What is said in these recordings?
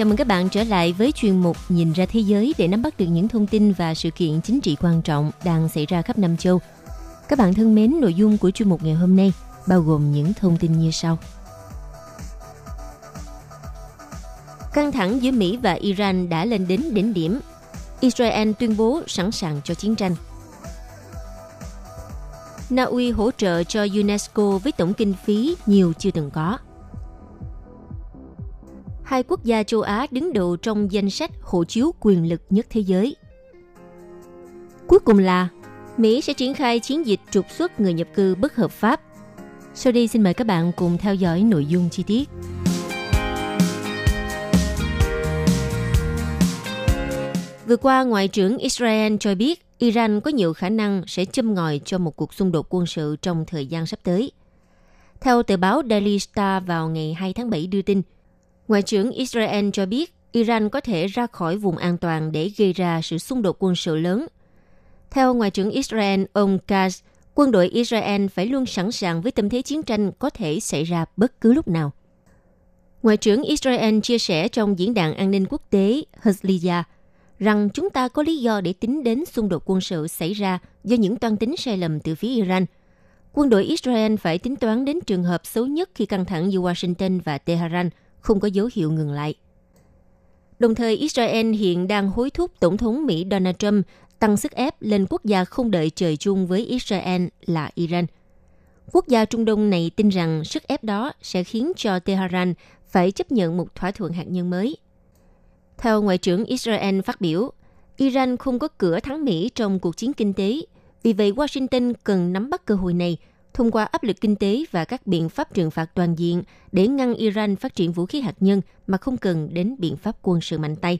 Chào mừng các bạn trở lại với chuyên mục Nhìn ra thế giới để nắm bắt được những thông tin và sự kiện chính trị quan trọng đang xảy ra khắp năm châu. Các bạn thân mến, nội dung của chuyên mục ngày hôm nay bao gồm những thông tin như sau. Căng thẳng giữa Mỹ và Iran đã lên đến đỉnh điểm. Israel tuyên bố sẵn sàng cho chiến tranh. Na Uy hỗ trợ cho UNESCO với tổng kinh phí nhiều chưa từng có hai quốc gia châu Á đứng đầu trong danh sách hộ chiếu quyền lực nhất thế giới. Cuối cùng là Mỹ sẽ triển khai chiến dịch trục xuất người nhập cư bất hợp pháp. Sau đây xin mời các bạn cùng theo dõi nội dung chi tiết. Vừa qua, Ngoại trưởng Israel cho biết Iran có nhiều khả năng sẽ châm ngòi cho một cuộc xung đột quân sự trong thời gian sắp tới. Theo tờ báo Daily Star vào ngày 2 tháng 7 đưa tin, Ngoại trưởng Israel cho biết Iran có thể ra khỏi vùng an toàn để gây ra sự xung đột quân sự lớn. Theo Ngoại trưởng Israel ông Katz, quân đội Israel phải luôn sẵn sàng với tâm thế chiến tranh có thể xảy ra bất cứ lúc nào. Ngoại trưởng Israel chia sẻ trong diễn đàn an ninh quốc tế Herzliya rằng chúng ta có lý do để tính đến xung đột quân sự xảy ra do những toan tính sai lầm từ phía Iran. Quân đội Israel phải tính toán đến trường hợp xấu nhất khi căng thẳng giữa Washington và Tehran – không có dấu hiệu ngừng lại. Đồng thời, Israel hiện đang hối thúc Tổng thống Mỹ Donald Trump tăng sức ép lên quốc gia không đợi trời chung với Israel là Iran. Quốc gia Trung Đông này tin rằng sức ép đó sẽ khiến cho Tehran phải chấp nhận một thỏa thuận hạt nhân mới. Theo Ngoại trưởng Israel phát biểu, Iran không có cửa thắng Mỹ trong cuộc chiến kinh tế, vì vậy Washington cần nắm bắt cơ hội này – thông qua áp lực kinh tế và các biện pháp trừng phạt toàn diện để ngăn Iran phát triển vũ khí hạt nhân mà không cần đến biện pháp quân sự mạnh tay.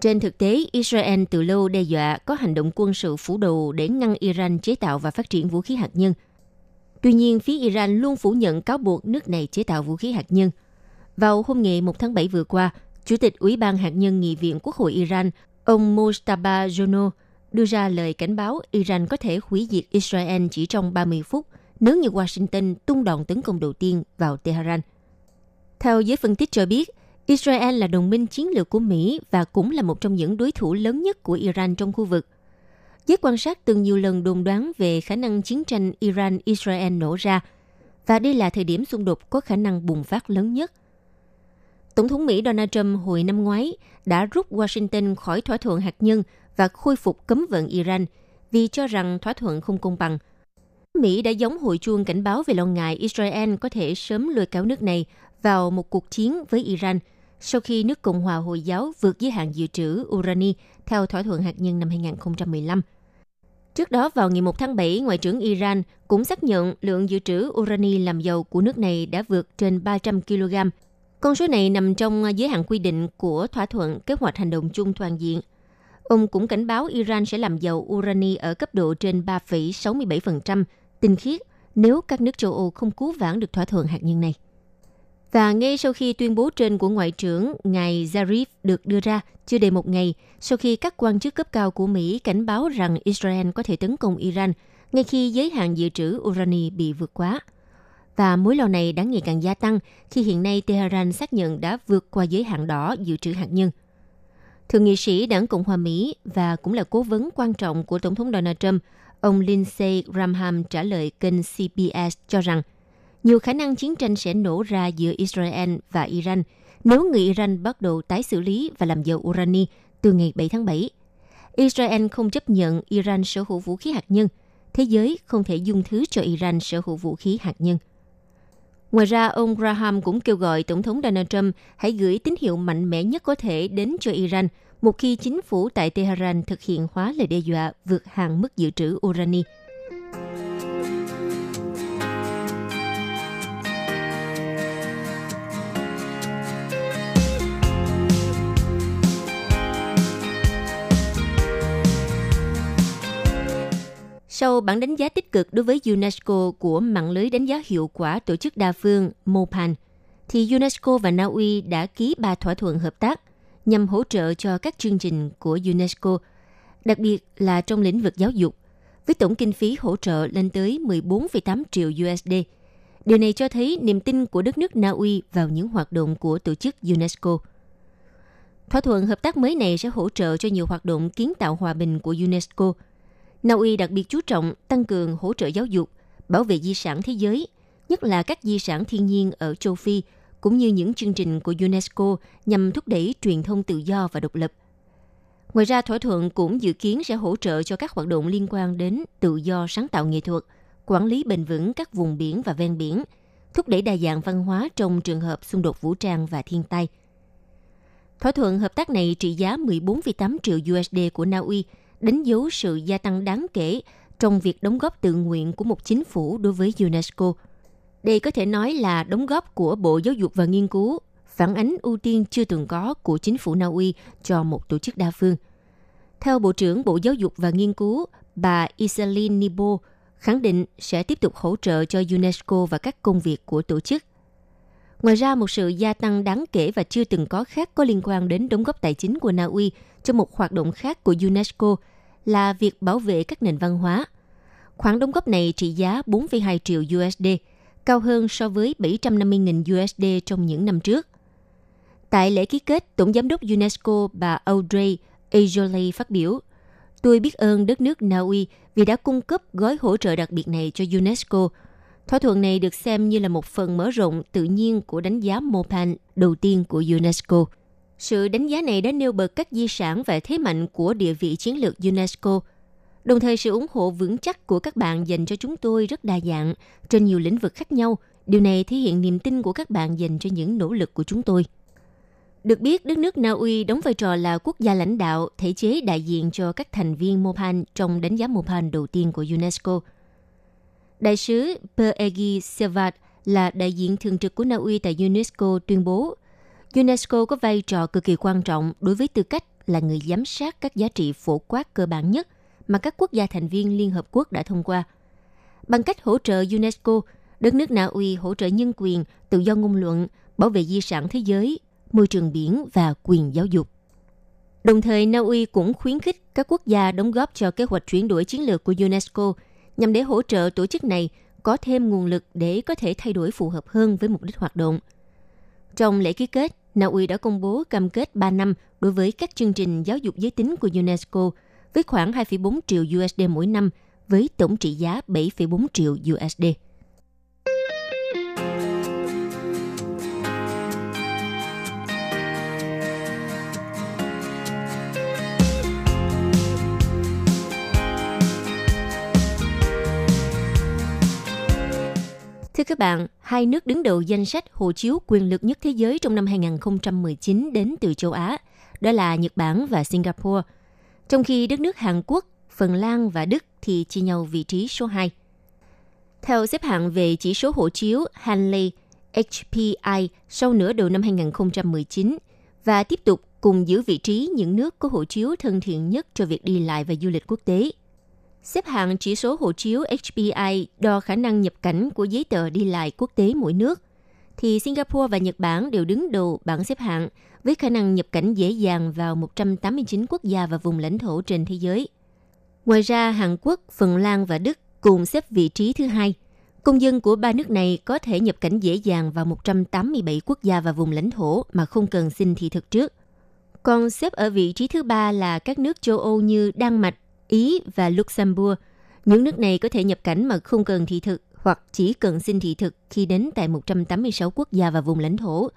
Trên thực tế, Israel từ lâu đe dọa có hành động quân sự phủ đầu để ngăn Iran chế tạo và phát triển vũ khí hạt nhân. Tuy nhiên, phía Iran luôn phủ nhận cáo buộc nước này chế tạo vũ khí hạt nhân. Vào hôm ngày 1 tháng 7 vừa qua, Chủ tịch Ủy ban Hạt nhân Nghị viện Quốc hội Iran, ông Mostaba Jono đưa ra lời cảnh báo Iran có thể hủy diệt Israel chỉ trong 30 phút nếu như Washington tung đòn tấn công đầu tiên vào Tehran. Theo giới phân tích cho biết, Israel là đồng minh chiến lược của Mỹ và cũng là một trong những đối thủ lớn nhất của Iran trong khu vực. Giới quan sát từng nhiều lần đồn đoán về khả năng chiến tranh Iran-Israel nổ ra, và đây là thời điểm xung đột có khả năng bùng phát lớn nhất. Tổng thống Mỹ Donald Trump hồi năm ngoái đã rút Washington khỏi thỏa thuận hạt nhân và khôi phục cấm vận Iran vì cho rằng thỏa thuận không công bằng. Mỹ đã giống hồi chuông cảnh báo về lo ngại Israel có thể sớm lôi kéo nước này vào một cuộc chiến với Iran sau khi nước Cộng hòa Hồi giáo vượt giới hạn dự trữ urani theo thỏa thuận hạt nhân năm 2015. Trước đó vào ngày 1 tháng 7, Ngoại trưởng Iran cũng xác nhận lượng dự trữ urani làm dầu của nước này đã vượt trên 300 kg. Con số này nằm trong giới hạn quy định của thỏa thuận kế hoạch hành động chung toàn diện Ông cũng cảnh báo Iran sẽ làm dầu urani ở cấp độ trên 3,67% tinh khiết nếu các nước châu Âu không cứu vãn được thỏa thuận hạt nhân này. Và ngay sau khi tuyên bố trên của Ngoại trưởng ngài Zarif được đưa ra chưa đầy một ngày sau khi các quan chức cấp cao của Mỹ cảnh báo rằng Israel có thể tấn công Iran ngay khi giới hạn dự trữ urani bị vượt quá. Và mối lo này đã ngày càng gia tăng khi hiện nay Tehran xác nhận đã vượt qua giới hạn đỏ dự trữ hạt nhân – Thượng nghị sĩ đảng Cộng hòa Mỹ và cũng là cố vấn quan trọng của Tổng thống Donald Trump, ông Lindsey Graham trả lời kênh CBS cho rằng nhiều khả năng chiến tranh sẽ nổ ra giữa Israel và Iran nếu người Iran bắt đầu tái xử lý và làm dầu urani từ ngày 7 tháng 7. Israel không chấp nhận Iran sở hữu vũ khí hạt nhân. Thế giới không thể dung thứ cho Iran sở hữu vũ khí hạt nhân. Ngoài ra, ông Graham cũng kêu gọi Tổng thống Donald Trump hãy gửi tín hiệu mạnh mẽ nhất có thể đến cho Iran một khi chính phủ tại Tehran thực hiện hóa lời đe dọa vượt hàng mức dự trữ urani. Sau bản đánh giá tích cực đối với UNESCO của mạng lưới đánh giá hiệu quả tổ chức đa phương MOPAN, thì UNESCO và Na Uy đã ký ba thỏa thuận hợp tác nhằm hỗ trợ cho các chương trình của UNESCO, đặc biệt là trong lĩnh vực giáo dục, với tổng kinh phí hỗ trợ lên tới 14,8 triệu USD. Điều này cho thấy niềm tin của đất nước Na Uy vào những hoạt động của tổ chức UNESCO. Thỏa thuận hợp tác mới này sẽ hỗ trợ cho nhiều hoạt động kiến tạo hòa bình của UNESCO – Na Uy đặc biệt chú trọng tăng cường hỗ trợ giáo dục, bảo vệ di sản thế giới, nhất là các di sản thiên nhiên ở châu Phi, cũng như những chương trình của UNESCO nhằm thúc đẩy truyền thông tự do và độc lập. Ngoài ra, thỏa thuận cũng dự kiến sẽ hỗ trợ cho các hoạt động liên quan đến tự do sáng tạo nghệ thuật, quản lý bền vững các vùng biển và ven biển, thúc đẩy đa dạng văn hóa trong trường hợp xung đột vũ trang và thiên tai. Thỏa thuận hợp tác này trị giá 14,8 triệu USD của Na Uy – đánh dấu sự gia tăng đáng kể trong việc đóng góp tự nguyện của một chính phủ đối với UNESCO. Đây có thể nói là đóng góp của Bộ Giáo dục và Nghiên cứu, phản ánh ưu tiên chưa từng có của chính phủ Na Uy cho một tổ chức đa phương. Theo Bộ trưởng Bộ Giáo dục và Nghiên cứu, bà Isaline Nibo khẳng định sẽ tiếp tục hỗ trợ cho UNESCO và các công việc của tổ chức. Ngoài ra, một sự gia tăng đáng kể và chưa từng có khác có liên quan đến đóng góp tài chính của Na Uy cho một hoạt động khác của UNESCO – là việc bảo vệ các nền văn hóa. Khoản đóng góp này trị giá 4,2 triệu USD, cao hơn so với 750.000 USD trong những năm trước. Tại lễ ký kết, Tổng Giám đốc UNESCO bà Audrey Azoulay phát biểu, Tôi biết ơn đất nước Na Uy vì đã cung cấp gói hỗ trợ đặc biệt này cho UNESCO. Thỏa thuận này được xem như là một phần mở rộng tự nhiên của đánh giá MOPAN đầu tiên của UNESCO. Sự đánh giá này đã nêu bật các di sản và thế mạnh của địa vị chiến lược UNESCO. Đồng thời sự ủng hộ vững chắc của các bạn dành cho chúng tôi rất đa dạng trên nhiều lĩnh vực khác nhau. Điều này thể hiện niềm tin của các bạn dành cho những nỗ lực của chúng tôi. Được biết, đất nước Na Uy đóng vai trò là quốc gia lãnh đạo, thể chế đại diện cho các thành viên MOPAN trong đánh giá MOPAN đầu tiên của UNESCO. Đại sứ Peregi Sevat là đại diện thường trực của Na Uy tại UNESCO tuyên bố UNESCO có vai trò cực kỳ quan trọng đối với tư cách là người giám sát các giá trị phổ quát cơ bản nhất mà các quốc gia thành viên Liên Hợp Quốc đã thông qua. Bằng cách hỗ trợ UNESCO, đất nước Na Uy hỗ trợ nhân quyền, tự do ngôn luận, bảo vệ di sản thế giới, môi trường biển và quyền giáo dục. Đồng thời, Na Uy cũng khuyến khích các quốc gia đóng góp cho kế hoạch chuyển đổi chiến lược của UNESCO nhằm để hỗ trợ tổ chức này có thêm nguồn lực để có thể thay đổi phù hợp hơn với mục đích hoạt động. Trong lễ ký kết, Na Uy đã công bố cam kết 3 năm đối với các chương trình giáo dục giới tính của UNESCO với khoảng 2,4 triệu USD mỗi năm với tổng trị giá 7,4 triệu USD. Thưa các bạn, hai nước đứng đầu danh sách hộ chiếu quyền lực nhất thế giới trong năm 2019 đến từ châu Á, đó là Nhật Bản và Singapore. Trong khi đất nước Hàn Quốc, Phần Lan và Đức thì chia nhau vị trí số 2. Theo xếp hạng về chỉ số hộ chiếu Hanley HPI sau nửa đầu năm 2019 và tiếp tục cùng giữ vị trí những nước có hộ chiếu thân thiện nhất cho việc đi lại và du lịch quốc tế – Xếp hạng chỉ số hộ chiếu HPI đo khả năng nhập cảnh của giấy tờ đi lại quốc tế mỗi nước, thì Singapore và Nhật Bản đều đứng đầu bảng xếp hạng với khả năng nhập cảnh dễ dàng vào 189 quốc gia và vùng lãnh thổ trên thế giới. Ngoài ra, Hàn Quốc, Phần Lan và Đức cùng xếp vị trí thứ hai. Công dân của ba nước này có thể nhập cảnh dễ dàng vào 187 quốc gia và vùng lãnh thổ mà không cần xin thị thực trước. Còn xếp ở vị trí thứ ba là các nước châu Âu như Đan Mạch, Ý và Luxembourg. Những nước này có thể nhập cảnh mà không cần thị thực hoặc chỉ cần xin thị thực khi đến tại 186 quốc gia và vùng lãnh thổ.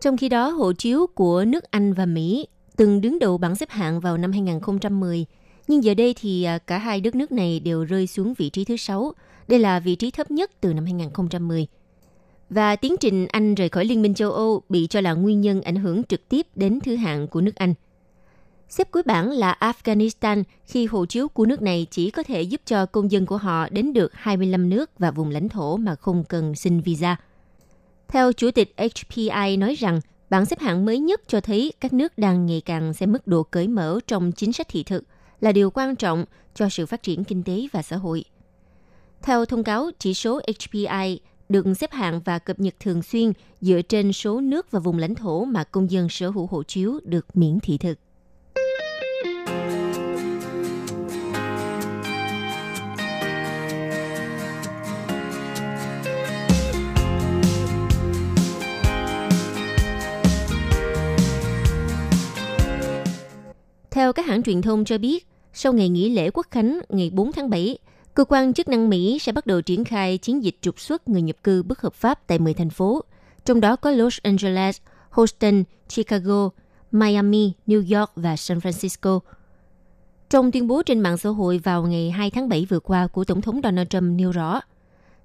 Trong khi đó, hộ chiếu của nước Anh và Mỹ từng đứng đầu bảng xếp hạng vào năm 2010, nhưng giờ đây thì à, cả hai đất nước này đều rơi xuống vị trí thứ sáu. Đây là vị trí thấp nhất từ năm 2010. Và tiến trình Anh rời khỏi Liên minh châu Âu bị cho là nguyên nhân ảnh hưởng trực tiếp đến thứ hạng của nước Anh – Xếp cuối bảng là Afghanistan khi hộ chiếu của nước này chỉ có thể giúp cho công dân của họ đến được 25 nước và vùng lãnh thổ mà không cần xin visa. Theo Chủ tịch HPI nói rằng, bảng xếp hạng mới nhất cho thấy các nước đang ngày càng xem mức độ cởi mở trong chính sách thị thực là điều quan trọng cho sự phát triển kinh tế và xã hội. Theo thông cáo, chỉ số HPI được xếp hạng và cập nhật thường xuyên dựa trên số nước và vùng lãnh thổ mà công dân sở hữu hộ chiếu được miễn thị thực. Theo các hãng truyền thông cho biết, sau ngày nghỉ lễ quốc khánh ngày 4 tháng 7, cơ quan chức năng Mỹ sẽ bắt đầu triển khai chiến dịch trục xuất người nhập cư bất hợp pháp tại 10 thành phố, trong đó có Los Angeles, Houston, Chicago, Miami, New York và San Francisco. Trong tuyên bố trên mạng xã hội vào ngày 2 tháng 7 vừa qua của Tổng thống Donald Trump nêu rõ,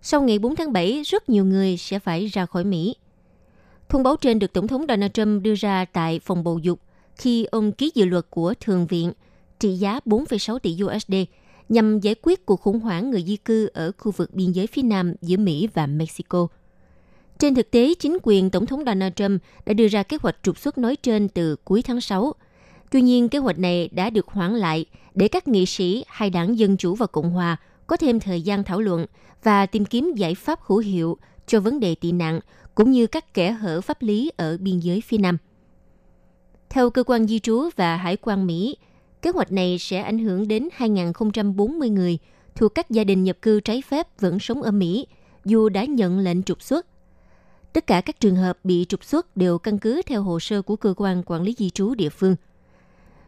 sau ngày 4 tháng 7, rất nhiều người sẽ phải ra khỏi Mỹ. Thông báo trên được Tổng thống Donald Trump đưa ra tại phòng bầu dục khi ông ký dự luật của Thượng viện trị giá 4,6 tỷ USD nhằm giải quyết cuộc khủng hoảng người di cư ở khu vực biên giới phía nam giữa Mỹ và Mexico. Trên thực tế, chính quyền Tổng thống Donald Trump đã đưa ra kế hoạch trục xuất nói trên từ cuối tháng 6. Tuy nhiên, kế hoạch này đã được hoãn lại để các nghị sĩ hai đảng Dân Chủ và Cộng Hòa có thêm thời gian thảo luận và tìm kiếm giải pháp hữu hiệu cho vấn đề tị nạn cũng như các kẻ hở pháp lý ở biên giới phía Nam. Theo cơ quan di trú và hải quan Mỹ, kế hoạch này sẽ ảnh hưởng đến 2.040 người thuộc các gia đình nhập cư trái phép vẫn sống ở Mỹ, dù đã nhận lệnh trục xuất. Tất cả các trường hợp bị trục xuất đều căn cứ theo hồ sơ của cơ quan quản lý di trú địa phương.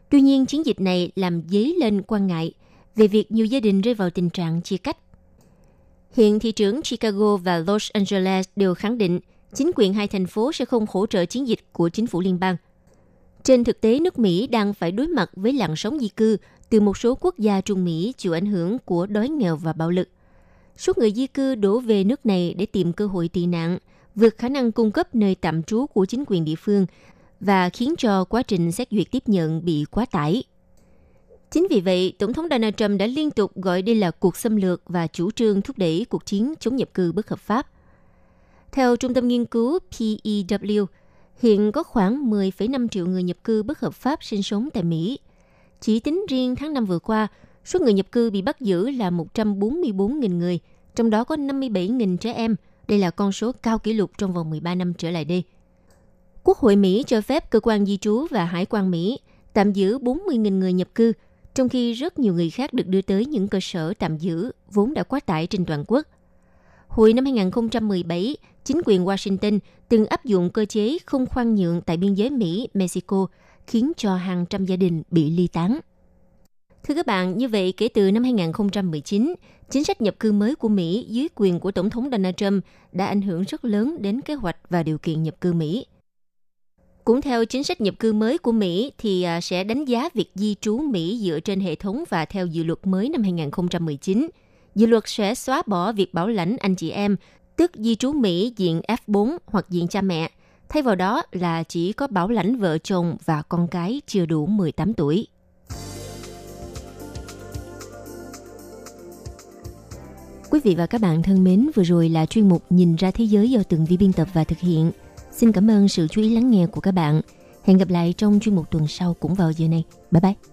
Tuy nhiên, chiến dịch này làm dấy lên quan ngại về việc nhiều gia đình rơi vào tình trạng chia cách. Hiện thị trưởng Chicago và Los Angeles đều khẳng định chính quyền hai thành phố sẽ không hỗ trợ chiến dịch của chính phủ liên bang – trên thực tế, nước Mỹ đang phải đối mặt với làn sóng di cư từ một số quốc gia Trung Mỹ chịu ảnh hưởng của đói nghèo và bạo lực. Số người di cư đổ về nước này để tìm cơ hội tị nạn, vượt khả năng cung cấp nơi tạm trú của chính quyền địa phương và khiến cho quá trình xét duyệt tiếp nhận bị quá tải. Chính vì vậy, Tổng thống Donald Trump đã liên tục gọi đây là cuộc xâm lược và chủ trương thúc đẩy cuộc chiến chống nhập cư bất hợp pháp. Theo Trung tâm Nghiên cứu PEW, Hiện có khoảng 10,5 triệu người nhập cư bất hợp pháp sinh sống tại Mỹ. Chỉ tính riêng tháng 5 vừa qua, số người nhập cư bị bắt giữ là 144.000 người, trong đó có 57.000 trẻ em. Đây là con số cao kỷ lục trong vòng 13 năm trở lại đây. Quốc hội Mỹ cho phép cơ quan di trú và hải quan Mỹ tạm giữ 40.000 người nhập cư, trong khi rất nhiều người khác được đưa tới những cơ sở tạm giữ vốn đã quá tải trên toàn quốc. Hồi năm 2017, chính quyền Washington từng áp dụng cơ chế không khoan nhượng tại biên giới Mỹ-Mexico, khiến cho hàng trăm gia đình bị ly tán. Thưa các bạn, như vậy kể từ năm 2019, chính sách nhập cư mới của Mỹ dưới quyền của Tổng thống Donald Trump đã ảnh hưởng rất lớn đến kế hoạch và điều kiện nhập cư Mỹ. Cũng theo chính sách nhập cư mới của Mỹ thì à, sẽ đánh giá việc di trú Mỹ dựa trên hệ thống và theo dự luật mới năm 2019. Dự luật sẽ xóa bỏ việc bảo lãnh anh chị em tức di trú Mỹ diện F4 hoặc diện cha mẹ, thay vào đó là chỉ có bảo lãnh vợ chồng và con cái chưa đủ 18 tuổi. Quý vị và các bạn thân mến, vừa rồi là chuyên mục Nhìn ra thế giới do từng vi biên tập và thực hiện. Xin cảm ơn sự chú ý lắng nghe của các bạn. Hẹn gặp lại trong chuyên mục tuần sau cũng vào giờ này. Bye bye!